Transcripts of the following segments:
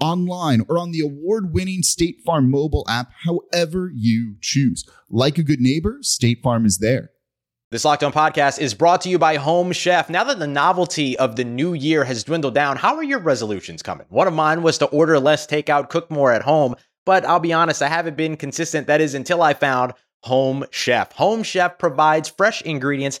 online, or on the award winning State Farm mobile app, however you choose. Like a good neighbor, State Farm is there. This Locked On podcast is brought to you by Home Chef. Now that the novelty of the new year has dwindled down, how are your resolutions coming? One of mine was to order less takeout, cook more at home, but I'll be honest, I haven't been consistent. That is until I found Home Chef. Home Chef provides fresh ingredients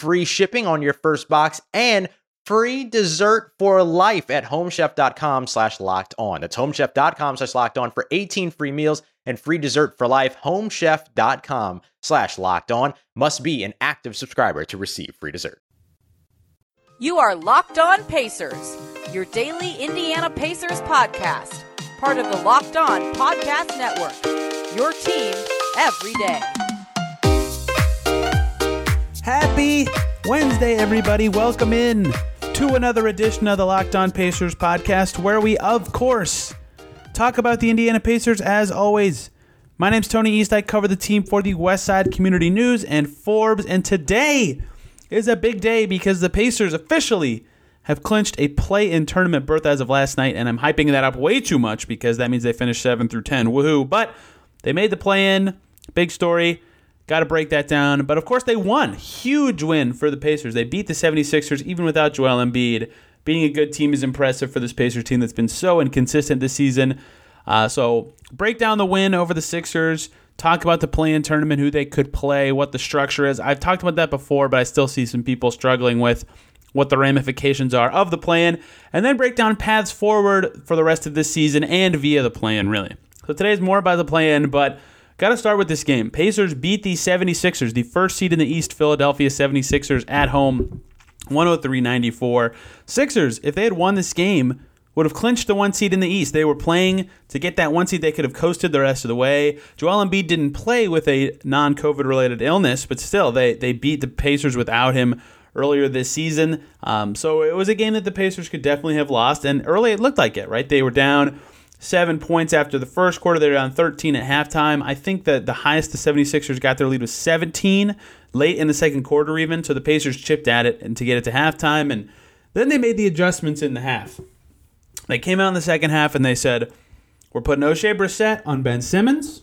free shipping on your first box and free dessert for life at homechef.com slash locked on. That's homechef.com slash locked on for 18 free meals and free dessert for life. Homechef.com slash locked on must be an active subscriber to receive free dessert. You are Locked On Pacers, your daily Indiana Pacers podcast, part of the Locked On Podcast Network. Your team every day. Happy Wednesday, everybody. Welcome in to another edition of the Locked On Pacers podcast, where we, of course, talk about the Indiana Pacers as always. My name's Tony East. I cover the team for the Westside Community News and Forbes, and today is a big day because the Pacers officially have clinched a play-in tournament berth as of last night, and I'm hyping that up way too much because that means they finished seven through ten. Woohoo! But they made the play-in. Big story. Got to break that down. But of course, they won. Huge win for the Pacers. They beat the 76ers even without Joel Embiid. Being a good team is impressive for this Pacers team that's been so inconsistent this season. Uh, so, break down the win over the Sixers. Talk about the play-in tournament, who they could play, what the structure is. I've talked about that before, but I still see some people struggling with what the ramifications are of the play-in, and then break down paths forward for the rest of this season and via the play-in, really. So today's more about the play-in, but Got to start with this game. Pacers beat the 76ers, the first seed in the East, Philadelphia 76ers at home, 103-94. Sixers, if they had won this game, would have clinched the one seed in the East. They were playing to get that one seed. They could have coasted the rest of the way. Joel Embiid didn't play with a non-COVID related illness, but still, they they beat the Pacers without him earlier this season. Um, so it was a game that the Pacers could definitely have lost, and early it looked like it. Right, they were down seven points after the first quarter. They're down 13 at halftime. I think that the highest the 76ers got their lead was 17 late in the second quarter, even. So the Pacers chipped at it and to get it to halftime. And then they made the adjustments in the half. They came out in the second half and they said, We're putting Oshae Brissett on Ben Simmons.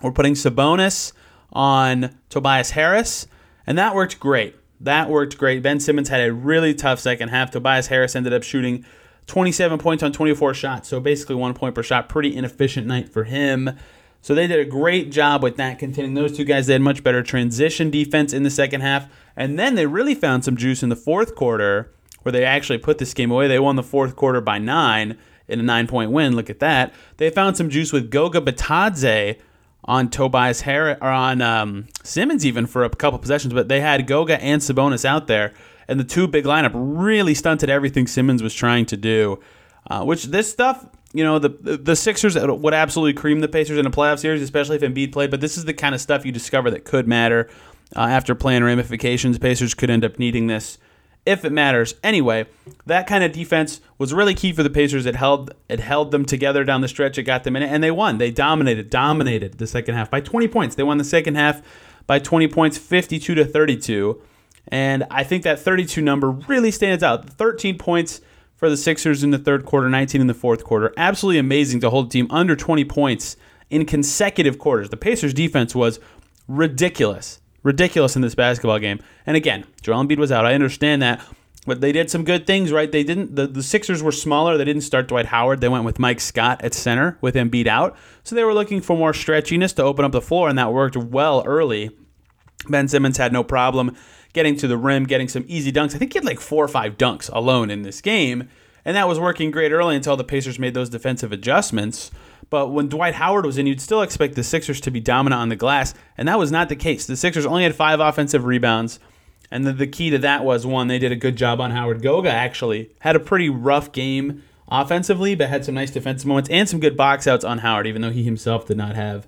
We're putting Sabonis on Tobias Harris. And that worked great. That worked great. Ben Simmons had a really tough second half. Tobias Harris ended up shooting 27 points on 24 shots, so basically one point per shot. Pretty inefficient night for him. So they did a great job with that, containing those two guys. They had much better transition defense in the second half. And then they really found some juice in the fourth quarter where they actually put this game away. They won the fourth quarter by nine in a nine point win. Look at that. They found some juice with Goga Bitadze on Tobias Harris or on um, Simmons even for a couple possessions, but they had Goga and Sabonis out there and the two big lineup really stunted everything Simmons was trying to do. Uh, which this stuff, you know, the the Sixers would absolutely cream the Pacers in a playoff series, especially if Embiid played. But this is the kind of stuff you discover that could matter uh, after playing ramifications. Pacers could end up needing this if it matters. Anyway, that kind of defense was really key for the Pacers. It held it held them together down the stretch. It got them in it, and they won. They dominated, dominated the second half by 20 points. They won the second half by 20 points, 52 to 32. And I think that 32 number really stands out. 13 points for the Sixers in the third quarter, 19 in the fourth quarter. Absolutely amazing to hold a team under 20 points in consecutive quarters. The Pacers defense was ridiculous. Ridiculous in this basketball game. And again, Joel Embiid was out. I understand that. But they did some good things, right? They didn't. The, the Sixers were smaller. They didn't start Dwight Howard. They went with Mike Scott at center with Embiid out. So they were looking for more stretchiness to open up the floor, and that worked well early. Ben Simmons had no problem getting to the rim, getting some easy dunks. I think he had like four or five dunks alone in this game, and that was working great early until the Pacers made those defensive adjustments. But when Dwight Howard was in, you'd still expect the Sixers to be dominant on the glass, and that was not the case. The Sixers only had five offensive rebounds. And the, the key to that was one, they did a good job on Howard. Goga actually had a pretty rough game offensively, but had some nice defensive moments and some good box outs on Howard, even though he himself did not have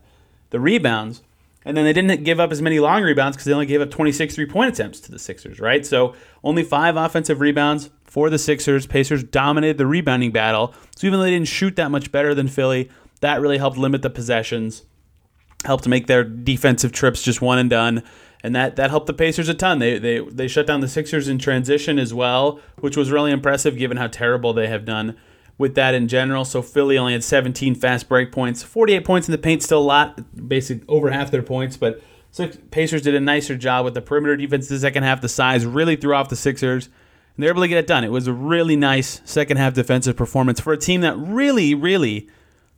the rebounds. And then they didn't give up as many long rebounds because they only gave up 26 three point attempts to the Sixers, right? So only five offensive rebounds for the Sixers. Pacers dominated the rebounding battle. So even though they didn't shoot that much better than Philly, that really helped limit the possessions, helped make their defensive trips just one and done and that that helped the Pacers a ton. They they they shut down the Sixers in transition as well, which was really impressive given how terrible they have done with that in general. So Philly only had 17 fast break points, 48 points in the paint, still a lot, basically over half their points, but so Pacers did a nicer job with the perimeter defense the second half. The size really threw off the Sixers, and they're able to get it done. It was a really nice second half defensive performance for a team that really, really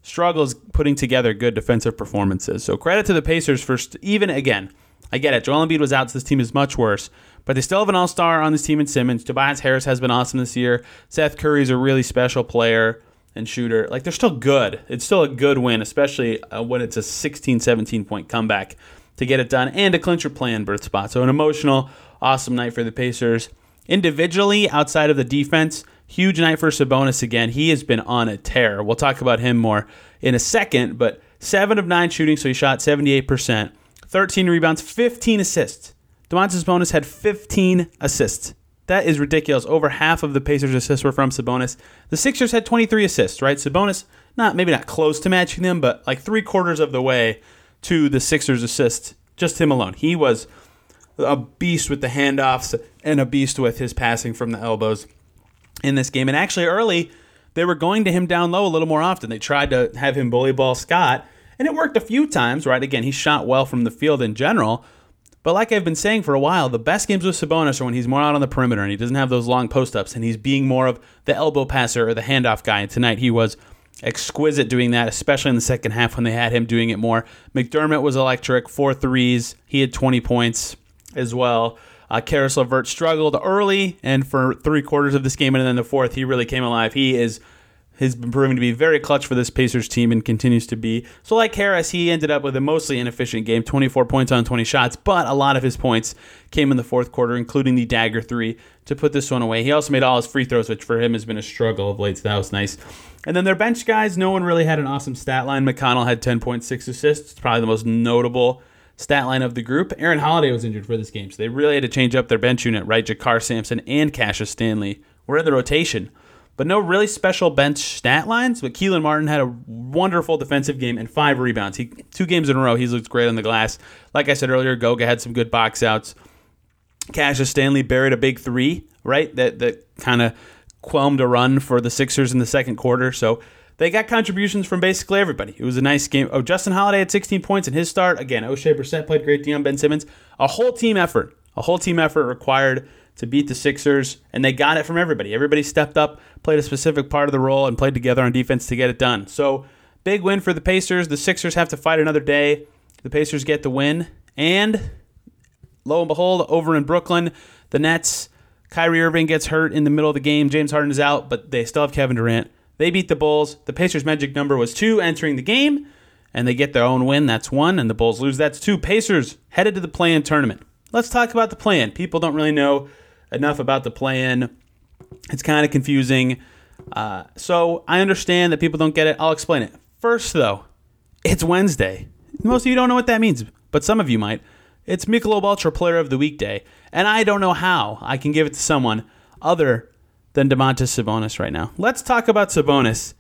struggles putting together good defensive performances. So credit to the Pacers for st- even again I get it. Joel Embiid was out, so this team is much worse. But they still have an all star on this team in Simmons. Tobias Harris has been awesome this year. Seth Curry's a really special player and shooter. Like, they're still good. It's still a good win, especially uh, when it's a 16, 17 point comeback to get it done and a clincher play in berth spot. So, an emotional, awesome night for the Pacers. Individually, outside of the defense, huge night for Sabonis again. He has been on a tear. We'll talk about him more in a second, but seven of nine shooting, so he shot 78%. 13 rebounds, 15 assists. Domantas Sabonis had 15 assists. That is ridiculous. Over half of the Pacers' assists were from Sabonis. The Sixers had 23 assists, right? Sabonis, not maybe not close to matching them, but like three quarters of the way to the Sixers' assists. Just him alone. He was a beast with the handoffs and a beast with his passing from the elbows in this game. And actually, early, they were going to him down low a little more often. They tried to have him bully ball Scott, and it worked a few times, right? Again, he shot well from the field in general. But like I've been saying for a while, the best games with Sabonis are when he's more out on the perimeter and he doesn't have those long post ups and he's being more of the elbow passer or the handoff guy. And tonight he was exquisite doing that, especially in the second half when they had him doing it more. McDermott was electric, four threes. He had 20 points as well. Uh, Caris LeVert struggled early, and for three quarters of this game, and then the fourth, he really came alive. He is has been proving to be very clutch for this Pacers team and continues to be. So, like Harris, he ended up with a mostly inefficient game 24 points on 20 shots, but a lot of his points came in the fourth quarter, including the dagger three to put this one away. He also made all his free throws, which for him has been a struggle of late, so that was nice. And then their bench guys, no one really had an awesome stat line. McConnell had 10.6 assists, it's probably the most notable stat line of the group. Aaron Holiday was injured for this game, so they really had to change up their bench unit, right? JaKarr Sampson and Cassius Stanley were in the rotation but no really special bench stat lines. But Kelan Martin had a wonderful defensive game and five rebounds. He two games in a row. He's looked great on the glass. Like I said earlier, Goga had some good box outs. Cassius Stanley buried a big three, right? That that kind of qualmed a run for the Sixers in the second quarter. So they got contributions from basically everybody. It was a nice game. Oh, Justin Holiday had 16 points in his start. Again, Oshae Brissett played great. Dion Ben Simmons. A whole team effort. A whole team effort required to beat the Sixers, and they got it from everybody. Everybody stepped up, played a specific part of the role, and played together on defense to get it done. So, big win for the Pacers. The Sixers have to fight another day. The Pacers get the win, and lo and behold, over in Brooklyn, the Nets. Kyrie Irving gets hurt in the middle of the game. James Harden is out, but they still have Kevin Durant. They beat the Bulls. The Pacers' magic number was two entering the game, and they get their own win. That's one, and the Bulls lose. That's two. Pacers headed to the play-in tournament. Let's talk about the play-in. People don't really know enough about the play-in. It's kind of confusing. Uh, so I understand that people don't get it. I'll explain it. First, though, it's Wednesday. Most of you don't know what that means, but some of you might. It's Michelob Ultra Player of the Weekday, and I don't know how I can give it to someone other than Domantas Sabonis right now. Let's talk about Sabonis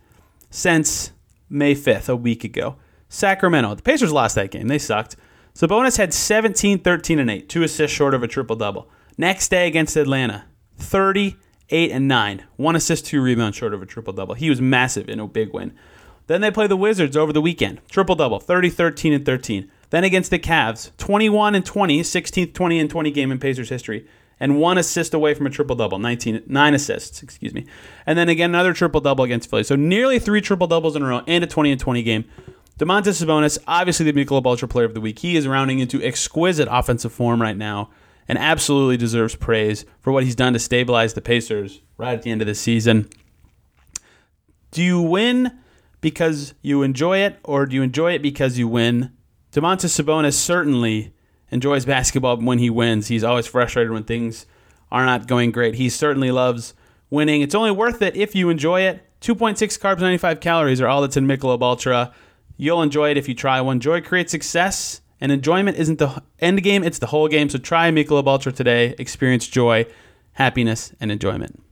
since May 5th, a week ago. Sacramento. The Pacers lost that game. They sucked. Sabonis had 17, 13, and 8, two assists short of a triple double. Next day against Atlanta, 38 and 9. One assist, two rebounds short of a triple double. He was massive in a big win. Then they play the Wizards over the weekend. Triple double, 30, 13, and 13. Then against the Cavs, 21 and 20, 16th 20 and 20 game in Pacers history. and one assist away from a triple double, 19, nine assists, excuse me. And then again, another triple double against Philly. So nearly three triple doubles in a row and a 20 and 20 game. Domantas Sabonis, obviously the Michelob Ultra Player of the Week. He is rounding into exquisite offensive form right now and absolutely deserves praise for what he's done to stabilize the Pacers right at the end of the season. Do you win because you enjoy it, or do you enjoy it because you win? Domantas Sabonis certainly enjoys basketball when he wins. He's always frustrated when things are not going great. He certainly loves winning. It's only worth it if you enjoy it. 2.6 carbs, 95 calories are all that's in Michelob Ultra. You'll enjoy it if you try one. Joy creates success, and enjoyment isn't the end game, it's the whole game. So try Michelob Ultra today. Experience joy, happiness, and enjoyment.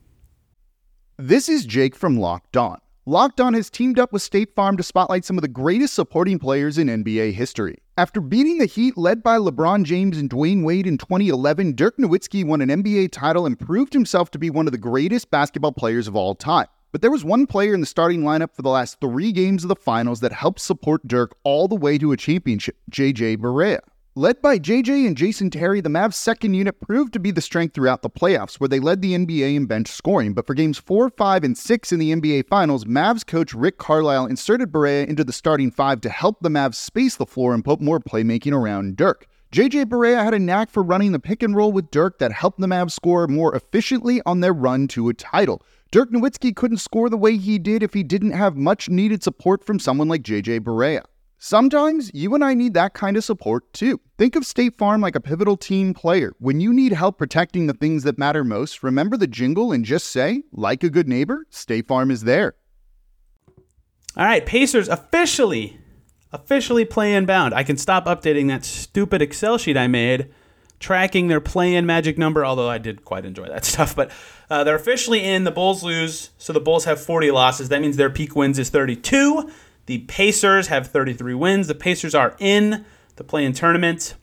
This is Jake from Locked On. Locked On has teamed up with State Farm to spotlight some of the greatest supporting players in NBA history. After beating the Heat led by LeBron James and Dwyane Wade in 2011, Dirk Nowitzki won an NBA title and proved himself to be one of the greatest basketball players of all time. But there was one player in the starting lineup for the last three games of the finals that helped support Dirk all the way to a championship, JJ Barea. Led by JJ and Jason Terry, the Mavs' second unit proved to be the strength throughout the playoffs, where they led the NBA in bench scoring. But for games 4, 5, and 6 in the NBA Finals, Mavs coach Rick Carlisle inserted Barea into the starting five to help the Mavs space the floor and put more playmaking around Dirk. JJ Barea had a knack for running the pick and roll with Dirk that helped the Mavs score more efficiently on their run to a title. Dirk Nowitzki couldn't score the way he did if he didn't have much needed support from someone like JJ Barea. Sometimes you and I need that kind of support too. Think of State Farm like a pivotal team player. When you need help protecting the things that matter most, remember the jingle and just say, like a good neighbor, State Farm is there. All right, Pacers officially, officially play in bound. I can stop updating that stupid Excel sheet I made tracking their play in magic number, although I did quite enjoy that stuff. But uh, they're officially in. The Bulls lose, so the Bulls have 40 losses. That means their peak wins is 32. The Pacers have 33 wins. The Pacers are in the play-in tournament.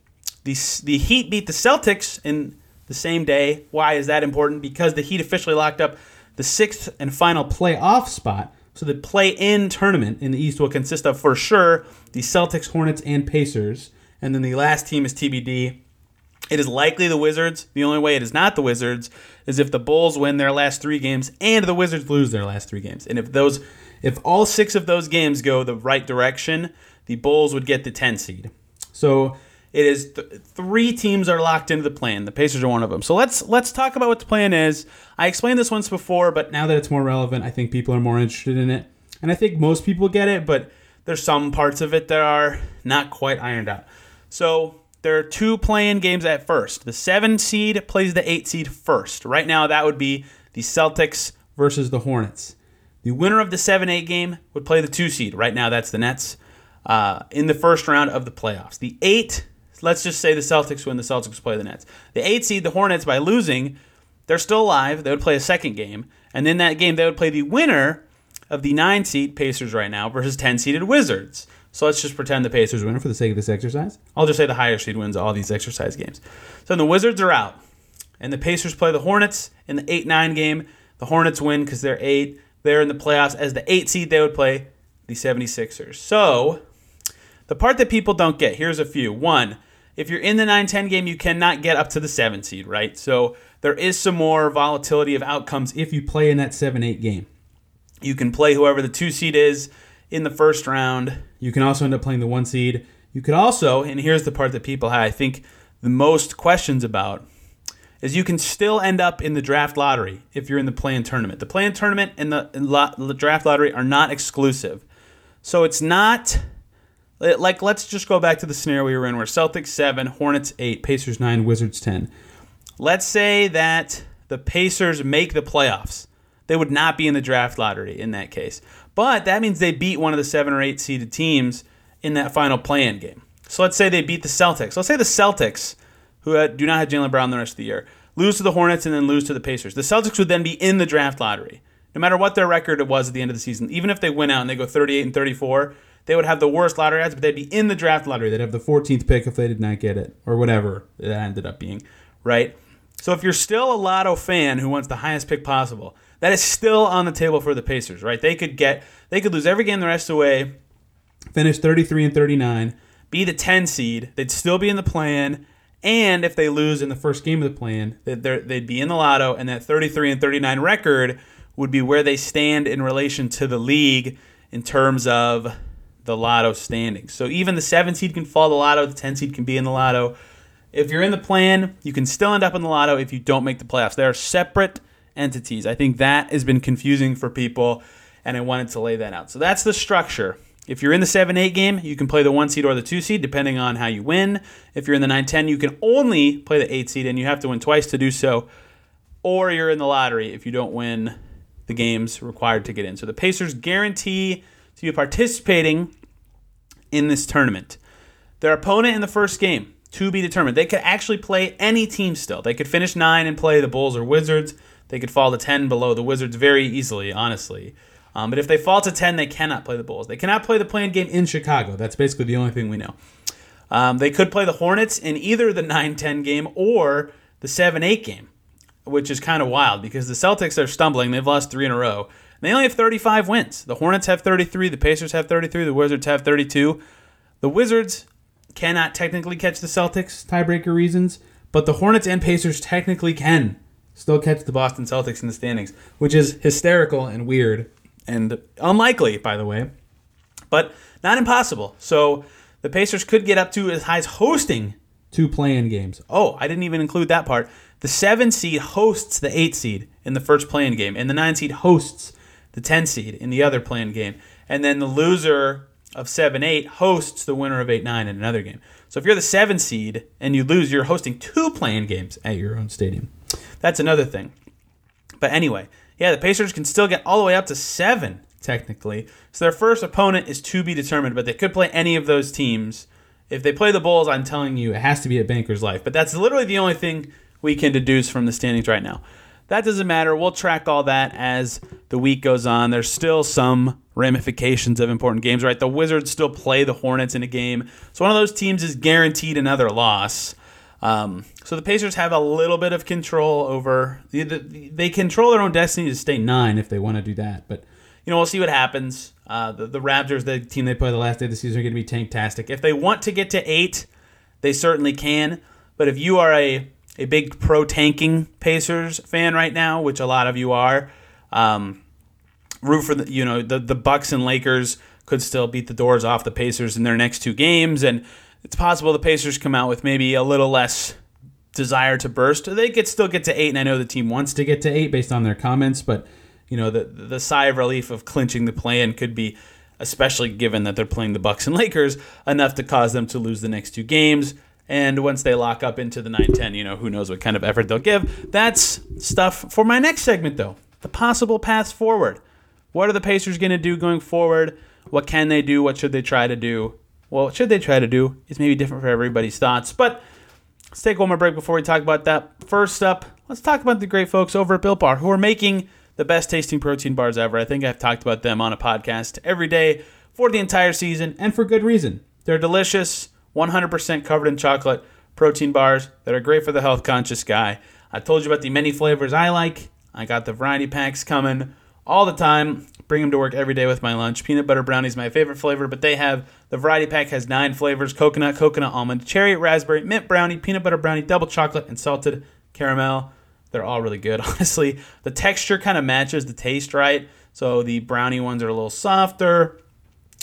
The, the Heat beat the Celtics in the same day. Why is that important? Because the Heat officially locked up the sixth and final playoff spot. So the play-in tournament in the East will consist of, for sure, the Celtics, Hornets, and Pacers. And then the last team is TBD. It is likely the Wizards. The only way it is not the Wizards is if the Bulls win their last three games and the Wizards lose their last three games. And if those if all six of those games go the right direction, the Bulls would get the 10 seed. So it is th- three teams are locked into the play-in. The Pacers are one of them. So let's let's talk about what the play-in is. I explained this once before, but now that it's more relevant, I think people are more interested in it. And I think most people get it, but there's some parts of it that are not quite ironed out. So there are two play-in games at first. The seven seed plays the eight seed first. Right now, that would be the Celtics versus the Hornets. The winner of the 7 8 game would play the 2 seed. Right now, that's the Nets uh, in the first round of the playoffs. The 8, let's just say the Celtics win, the Celtics play the Nets. The 8 seed, the Hornets, by losing, they're still alive. They would play a second game. And in that game, they would play the winner of the 9 seed Pacers right now versus 10 seeded Wizards. So let's just pretend the Pacers win for the sake of this exercise. I'll just say the higher seed wins all these exercise games. So the Wizards are out. And the Pacers play the Hornets in the 8 9 game. The Hornets win because they're 8 They're in the playoffs. As the eight seed, they would play the 76ers. So, the part that people don't get here's a few. One, if you're in the 9 10 game, you cannot get up to the 7 seed, right? So, there is some more volatility of outcomes if you play in that 7 8 game. You can play whoever the 2 seed is in the first round. You can also end up playing the 1 seed. You could also, and here's the part that people have, I think, the most questions about is you can still end up in the draft lottery if you're in the play-in tournament. The play-in tournament and the, and lo- the draft lottery are not exclusive. So it's not Uh, like let's just go back to the scenario we were in where Celtics 7, Hornets 8, Pacers 9, Wizards 10. Let's say that the Pacers make the playoffs. They would not be in the draft lottery in that case. But that means they beat one of the 7 or 8 seeded teams in that final play-in game. So let's say they beat the Celtics. Let's say the Celtics who do not have Jaylen Brown the rest of the year, lose to the Hornets and then lose to the Pacers. The Celtics would then be in the draft lottery. No matter what their record was at the end of the season, even if they win out and they go 38 and 34, they would have the worst lottery odds, but they'd be in the draft lottery. They'd have the 14th pick if they did not get it, or whatever it ended up being, right? So if you're still a Lotto fan who wants the highest pick possible, that is still on the table for the Pacers, right? They could get, they could lose every game the rest of the way, finish 33 and 39, be the 10 seed, they'd still be in the play-in, And if they lose in the first game of the play-in, that they'd be in the lotto, and that 33 and 39 record would be where they stand in relation to the league in terms of the lotto standings. So even the seven seed can fall the lotto, the 10 seed can be in the lotto. If you're in the play-in, you can still end up in the lotto if you don't make the playoffs. They are separate entities. I think that has been confusing for people, and I wanted to lay that out. So that's the structure. If you're in the 7 8 game, you can play the 1 seed or the 2 seed, depending on how you win. If you're in the 9 10, you can only play the 8 seed, and you have to win twice to do so. Or you're in the lottery if you don't win the games required to get in. So the Pacers guarantee to be participating in this tournament. Their opponent in the first game to be determined. They could actually play any team still. They could finish nine and play the Bulls or Wizards. They could fall to ten below the Wizards very easily, honestly. Um, but if they fall to ten, they cannot play the Bulls. They cannot play the playing game in Chicago. That's basically the only thing we know. Um, they could play the Hornets in either the 9-10 game or the 7-8 game, which is kind of wild because the Celtics are stumbling. They've lost three in a row. They only have 35 wins. The Hornets have 33. The Pacers have 33. The Wizards have 32. The Wizards cannot technically catch the Celtics, tiebreaker reasons, but the Hornets and Pacers technically can still catch the Boston Celtics in the standings, which is hysterical and weird and unlikely, by the way, but not impossible. So the Pacers could get up to as high as hosting two play-in games. Oh, I didn't even include that part. The seven seed hosts the eight seed in the first play-in game, and the nine seed hosts the ten seed in the other play-in game, and then the loser of seven eight hosts the winner of eight nine in another game. So if you're the seven seed and you lose, you're hosting two play-in games at your own stadium. That's another thing. But anyway, yeah, the Pacers can still get all the way up to seven, technically. So their first opponent is to be determined, but they could play any of those teams. If they play the Bulls, I'm telling you, it has to be a banker's life. But that's literally the only thing we can deduce from the standings right now. That doesn't matter. We'll track all that as the week goes on. There's still some ramifications of important games, right? The Wizards still play the Hornets in a game. So one of those teams is guaranteed another loss. Um, so the Pacers have a little bit of control over. They control their own destiny to stay nine if they want to do that. But you know, we'll see what happens. Uh, the, the Raptors, the team they play the last day of the season, are going to be tanktastic. If they want to get to eight, they certainly can. But if you are a a big pro tanking Pacers fan right now, which a lot of you are, um, root for the you know the the Bucks and Lakers could still beat the doors off the Pacers in their next two games, and it's possible the Pacers come out with maybe a little less desire to burst. They could still get to eight, and I know the team wants to get to eight based on their comments, but you know the the sigh of relief of clinching the play-in could be especially given that they're playing the Bucks and Lakers enough to cause them to lose the next two games and once they lock up into the 9-10 you know who knows what kind of effort they'll give. That's stuff for my next segment though. The possible paths forward. What are the pacers going to do going forward? What can they do? What should they try to do? Well what should they try to do is maybe different for everybody's thoughts but let's take one more break before we talk about that. First up let's talk about the great folks over at built bar who are making the best tasting protein bars ever. I think i've talked about them on a podcast every day for the entire season and for good reason. They're delicious 100% covered in chocolate protein bars that are great for the health conscious guy. I told you about the many flavors I like. I got the variety packs coming all the time. Bring them to work every day with my lunch. Peanut butter brownie is my favorite flavor, but they have the variety pack has nine flavors: coconut, coconut almond, cherry, raspberry, mint brownie, peanut butter brownie, double chocolate, and salted caramel. They're all really good, honestly. The texture kind of matches the taste, right? So the brownie ones are a little softer.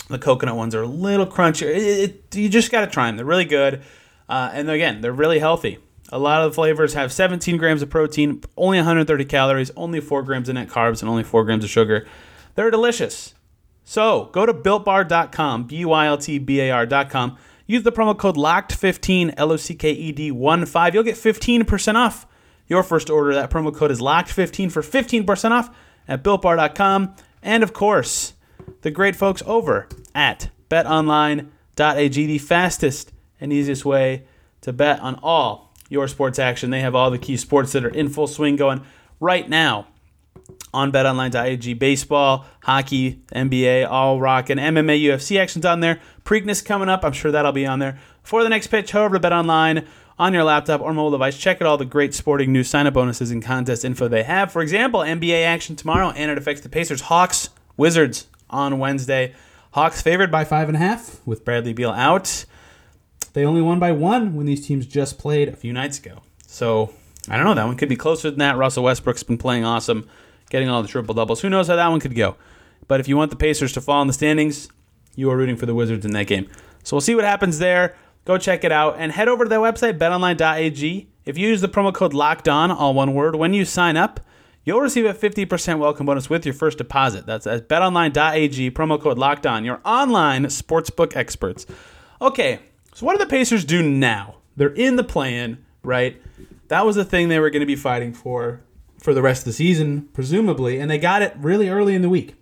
The coconut ones are a little crunchier. It, it, you just got to try them. They're really good. Uh, and again, they're really healthy. A lot of the flavors have 17 grams of protein, only 130 calories, only 4 grams of net carbs, and only 4 grams of sugar. They're delicious. So go to builtbar.com, B Y L T B A R.com. Use the promo code LOCKED15, L O C K E D 1 5. You'll get 15% off your first order. That promo code is LOCKED15 for 15% off at builtbar.com. And of course, the great folks over at betonline.ag, the fastest and easiest way to bet on all your sports action. They have all the key sports that are in full swing going right now on betonline.ag. Baseball, hockey, NBA, all rocking. MMA, UFC actions on there. Preakness coming up. I'm sure that'll be on there. For the next pitch, however, to BetOnline on your laptop or mobile device. Check out all the great sporting news, sign up bonuses, and contest info they have. For example, NBA action tomorrow, and it affects the Pacers, Hawks, Wizards on Wednesday. Hawks favored by five and a half with Bradley Beal out. they only won by one when these teams just played a few nights ago. So I don't know. That one could be closer than that. Russell Westbrook's been playing awesome, getting all the triple doubles. Who knows how that one could go? But if you want the Pacers to fall in the standings, you are rooting for the Wizards in that game. So we'll see what happens there. Go check it out and head over to their website, betonline.ag. If you use the promo code LOCKEDON, all one word, when you sign up, you'll receive a 50% welcome bonus with your first deposit. That's at betonline.ag, promo code LOCKEDON, your online sportsbook experts. Okay, so what do the Pacers do now? They're in the play-in, right? That was the thing they were going to be fighting for for the rest of the season, presumably, and they got it really early in the week.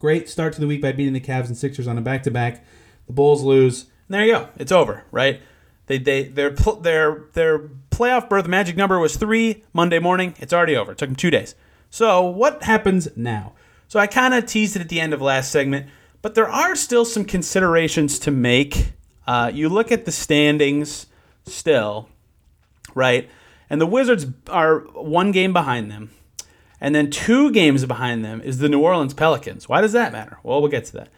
Great start to the week by beating the Cavs and Sixers on a back-to-back. The Bulls lose. And there you go. It's over, right? They they their their their playoff berth magic number was three Monday morning. It's already over. It took them two days. So what happens now? So I kind of teased it at the end of last segment, but there are still some considerations to make. Uh, you look at the standings still, right? And the Wizards are one game behind them. And then two games behind them is the New Orleans Pelicans. Why does that matter? Well, we'll get to that.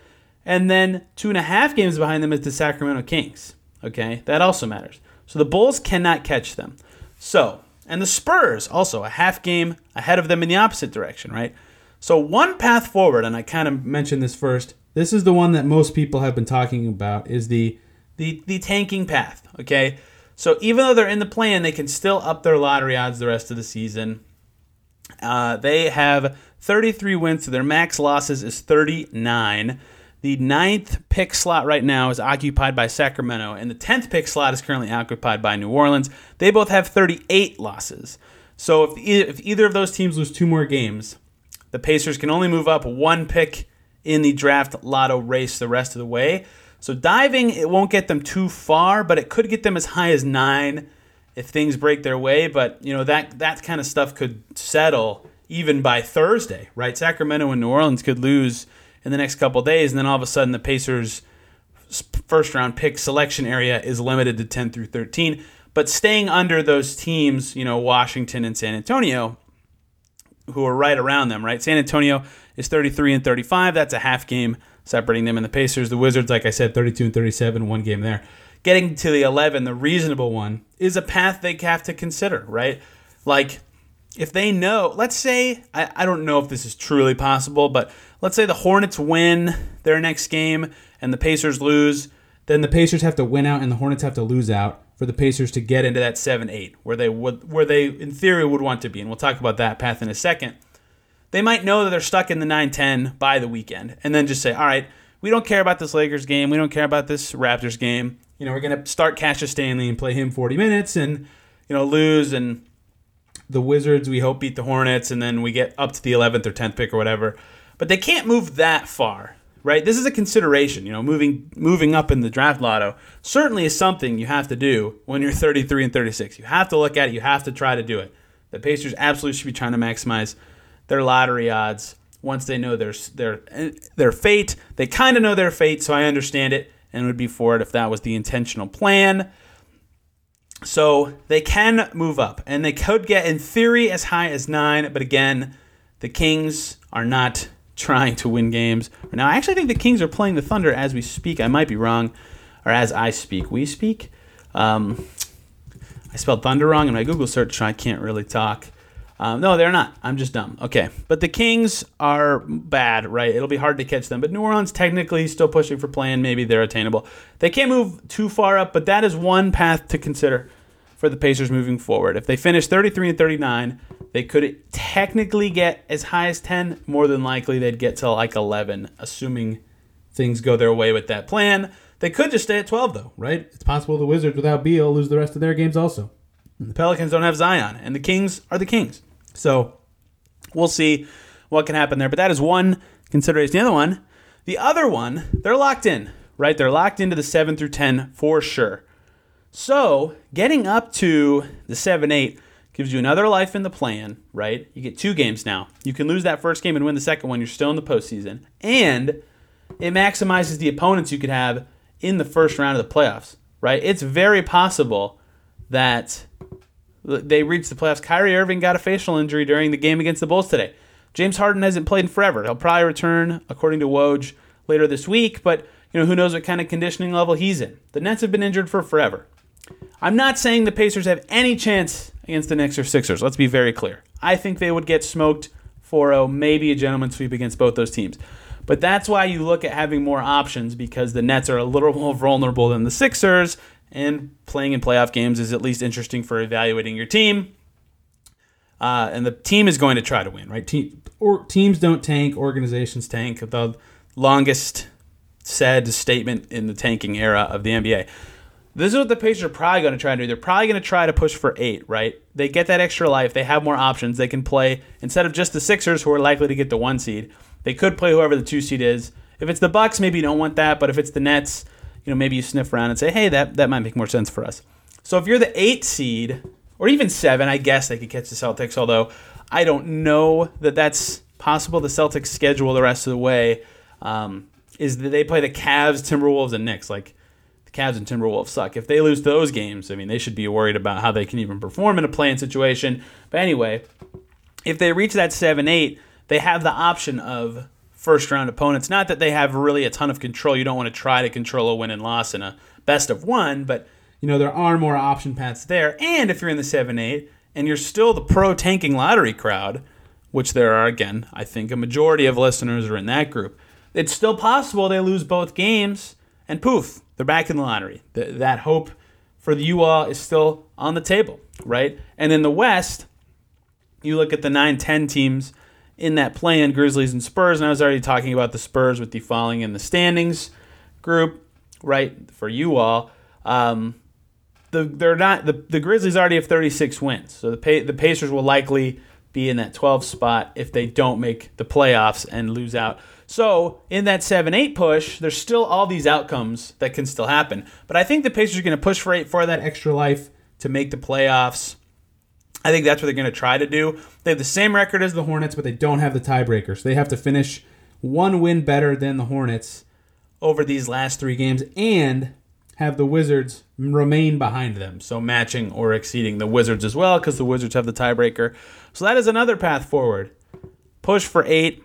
And then two and a half games behind them is the Sacramento Kings. Okay, that also matters. So the Bulls cannot catch them. So, and the Spurs also a half game ahead of them in the opposite direction, right? So, one path forward, and I kind of mentioned this first. This is the one that most people have been talking about is the the the tanking path, okay? So, even though they're in the play-in, they can still up their lottery odds the rest of the season. Uh, they have 33 wins, so their max losses is 39. The ninth pick slot right now is occupied by Sacramento, and the 10th pick slot is currently occupied by New Orleans. They both have 38 losses. So if, if either of those teams lose two more games, the Pacers can only move up one pick in the draft lotto race the rest of the way. So diving, it won't get them too far, but it could get them as high as nine if things break their way. But you know that that kind of stuff could settle even by Thursday, right? Sacramento and New Orleans could lose in the next couple days, and then all of a sudden the Pacers' first round pick selection area is limited to 10 through 13. But staying under those teams, you know, Washington and San Antonio, who are right around them, right? San Antonio is 33 and 35. That's a half game separating them and the Pacers. The Wizards, like I said, 32 and 37, one game there. Getting to the 11, the reasonable one, is a path they have to consider, right? Like, if they know, let's say, I, I don't know if this is truly possible, but let's say the Hornets win their next game and the Pacers lose, then the Pacers have to win out and the Hornets have to lose out for the Pacers to get into that 7-8 where they would where they in theory would want to be. And we'll talk about that path in a second. They might know that they're stuck in the 9-10 by the weekend and then just say, "All right, we don't care about this Lakers game. We don't care about this Raptors game. You know, we're going to start Cassius Stanley and play him 40 minutes and you know, lose and the Wizards we hope beat the Hornets and then we get up to the 11th or 10th pick or whatever but they can't move that far, right? This is a consideration. You know, moving moving up in the draft lotto certainly is something you have to do when you're 33 and 36. You have to look at it. You have to try to do it. The Pacers absolutely should be trying to maximize their lottery odds once they know their their their fate. They kind of know their fate, so I understand it and would be for it if that was the intentional plan. So they can move up, and they could get, in theory, as high as nine. But again, the Kings are not trying to win games. Now, I actually think the Kings are playing the Thunder as we speak. I might be wrong, or as I speak. We speak. Um, I spelled Thunder wrong in my Google search, so I can't really talk. Um, no, they're not. I'm just dumb. Okay. But the Kings are bad, right? It'll be hard to catch them. But New Orleans technically still pushing for playing. Maybe they're attainable. They can't move too far up, but that is one path to consider for the Pacers moving forward. If they finish 33 and 39, they could technically get as high as 10. More than likely, they'd get to like 11, assuming things go their way with that plan. They could just stay at 12, though, right? It's possible the Wizards without Beal lose the rest of their games also. The Pelicans don't have Zion, and the Kings are the Kings. So we'll see what can happen there. But that is one consideration. The other one, the other one, they're locked in, right? They're locked into the 7 through 10 for sure. So getting up to the 7 8 gives you another life in the play-in, right? You get two games now. You can lose that first game and win the second one. You're still in the postseason. And it maximizes the opponents you could have in the first round of the playoffs, right? It's very possible that they reach the playoffs. Kyrie Irving got a facial injury during the game against the Bulls today. James Harden hasn't played in forever. He'll probably return, according to Woj, later this week. But you know, who knows what kind of conditioning level he's in. The Nets have been injured for forever. I'm not saying the Pacers have any chance against the Knicks or Sixers. Let's be very clear. I think they would get smoked 4 0, maybe a gentleman sweep against both those teams. But that's why you look at having more options because the Nets are a little more vulnerable than the Sixers, and playing in playoff games is at least interesting for evaluating your team. Uh, and the team is going to try to win, right? Team, or, teams don't tank, organizations tank. The longest said statement in the tanking era of the NBA. This is what the Pacers are probably going to try to do. They're probably going to try to push for eight, right? They get that extra life. They have more options. They can play instead of just the Sixers, who are likely to get the one seed. They could play whoever the two seed is. If it's the Bucks, maybe you don't want that. But if it's the Nets, you know, maybe you sniff around and say, hey, that that might make more sense for us. So if you're the eight seed, or even seven, I guess they could catch the Celtics. Although I don't know that that's possible. The Celtics schedule the rest of the way um, is that they play the Cavs, Timberwolves, and Knicks. Like the Cavs and Timberwolves suck. If they lose those games, I mean, they should be worried about how they can even perform in a playing situation. But anyway, if they reach that 7 8, they have the option of first round opponents. Not that they have really a ton of control. You don't want to try to control a win and loss in a best of one, but you know, there are more option paths there. And if you're in the 7 8 and you're still the pro tanking lottery crowd, which there are, again, I think a majority of listeners are in that group, it's still possible they lose both games and poof, they're back in the lottery. The, that hope for the all is still on the table, right? And in the West, you look at the 9 10 teams in that play-in Grizzlies and Spurs. And I was already talking about the Spurs with the falling in the standings group, right? For you all. Um, the, they're not the, the Grizzlies already have 36 wins, so the the Pacers will likely be in that 12 spot if they don't make the playoffs and lose out so in that 7 8 push, there's still all these outcomes that can still happen. But I think the Pacers are going to push for eight for that extra life to make the playoffs. I think that's what they're going to try to do. They have the same record as the Hornets, but they don't have the tiebreaker. So they have to finish one win better than the Hornets over these last three games and have the Wizards remain behind them. So matching or exceeding the Wizards as well because the Wizards have the tiebreaker. So that is another path forward. Push for eight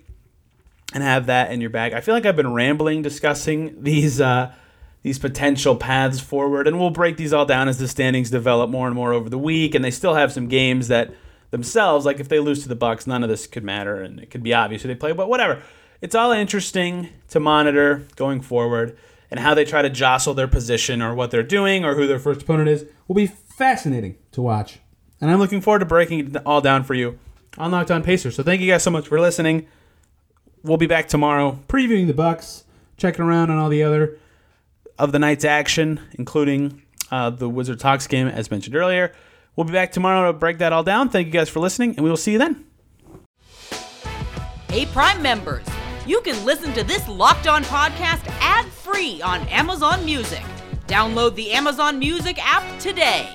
and have that in your bag. I feel like I've been rambling discussing these uh, these potential paths forward, and we'll break these all down as the standings develop more and more over the week. And they still have some games that themselves, like if they lose to the Bucks, none of this could matter, and it could be obvious who they play. But whatever, it's all interesting to monitor going forward, and how they try to jostle their position or what they're doing or who their first opponent is will be fascinating to watch. And I'm looking forward to breaking it all down for you on Locked On Pacers. So thank you guys so much for listening we'll be back tomorrow previewing the Bucks, checking around on all the other of the night's action, including uh, the Wizards Hawks game, as mentioned earlier. We'll be back tomorrow to break that all down. Thank you guys for listening, and we will see you then. Hey, Prime members, you can listen to this locked on podcast ad free on Amazon Music. Download the Amazon Music app today.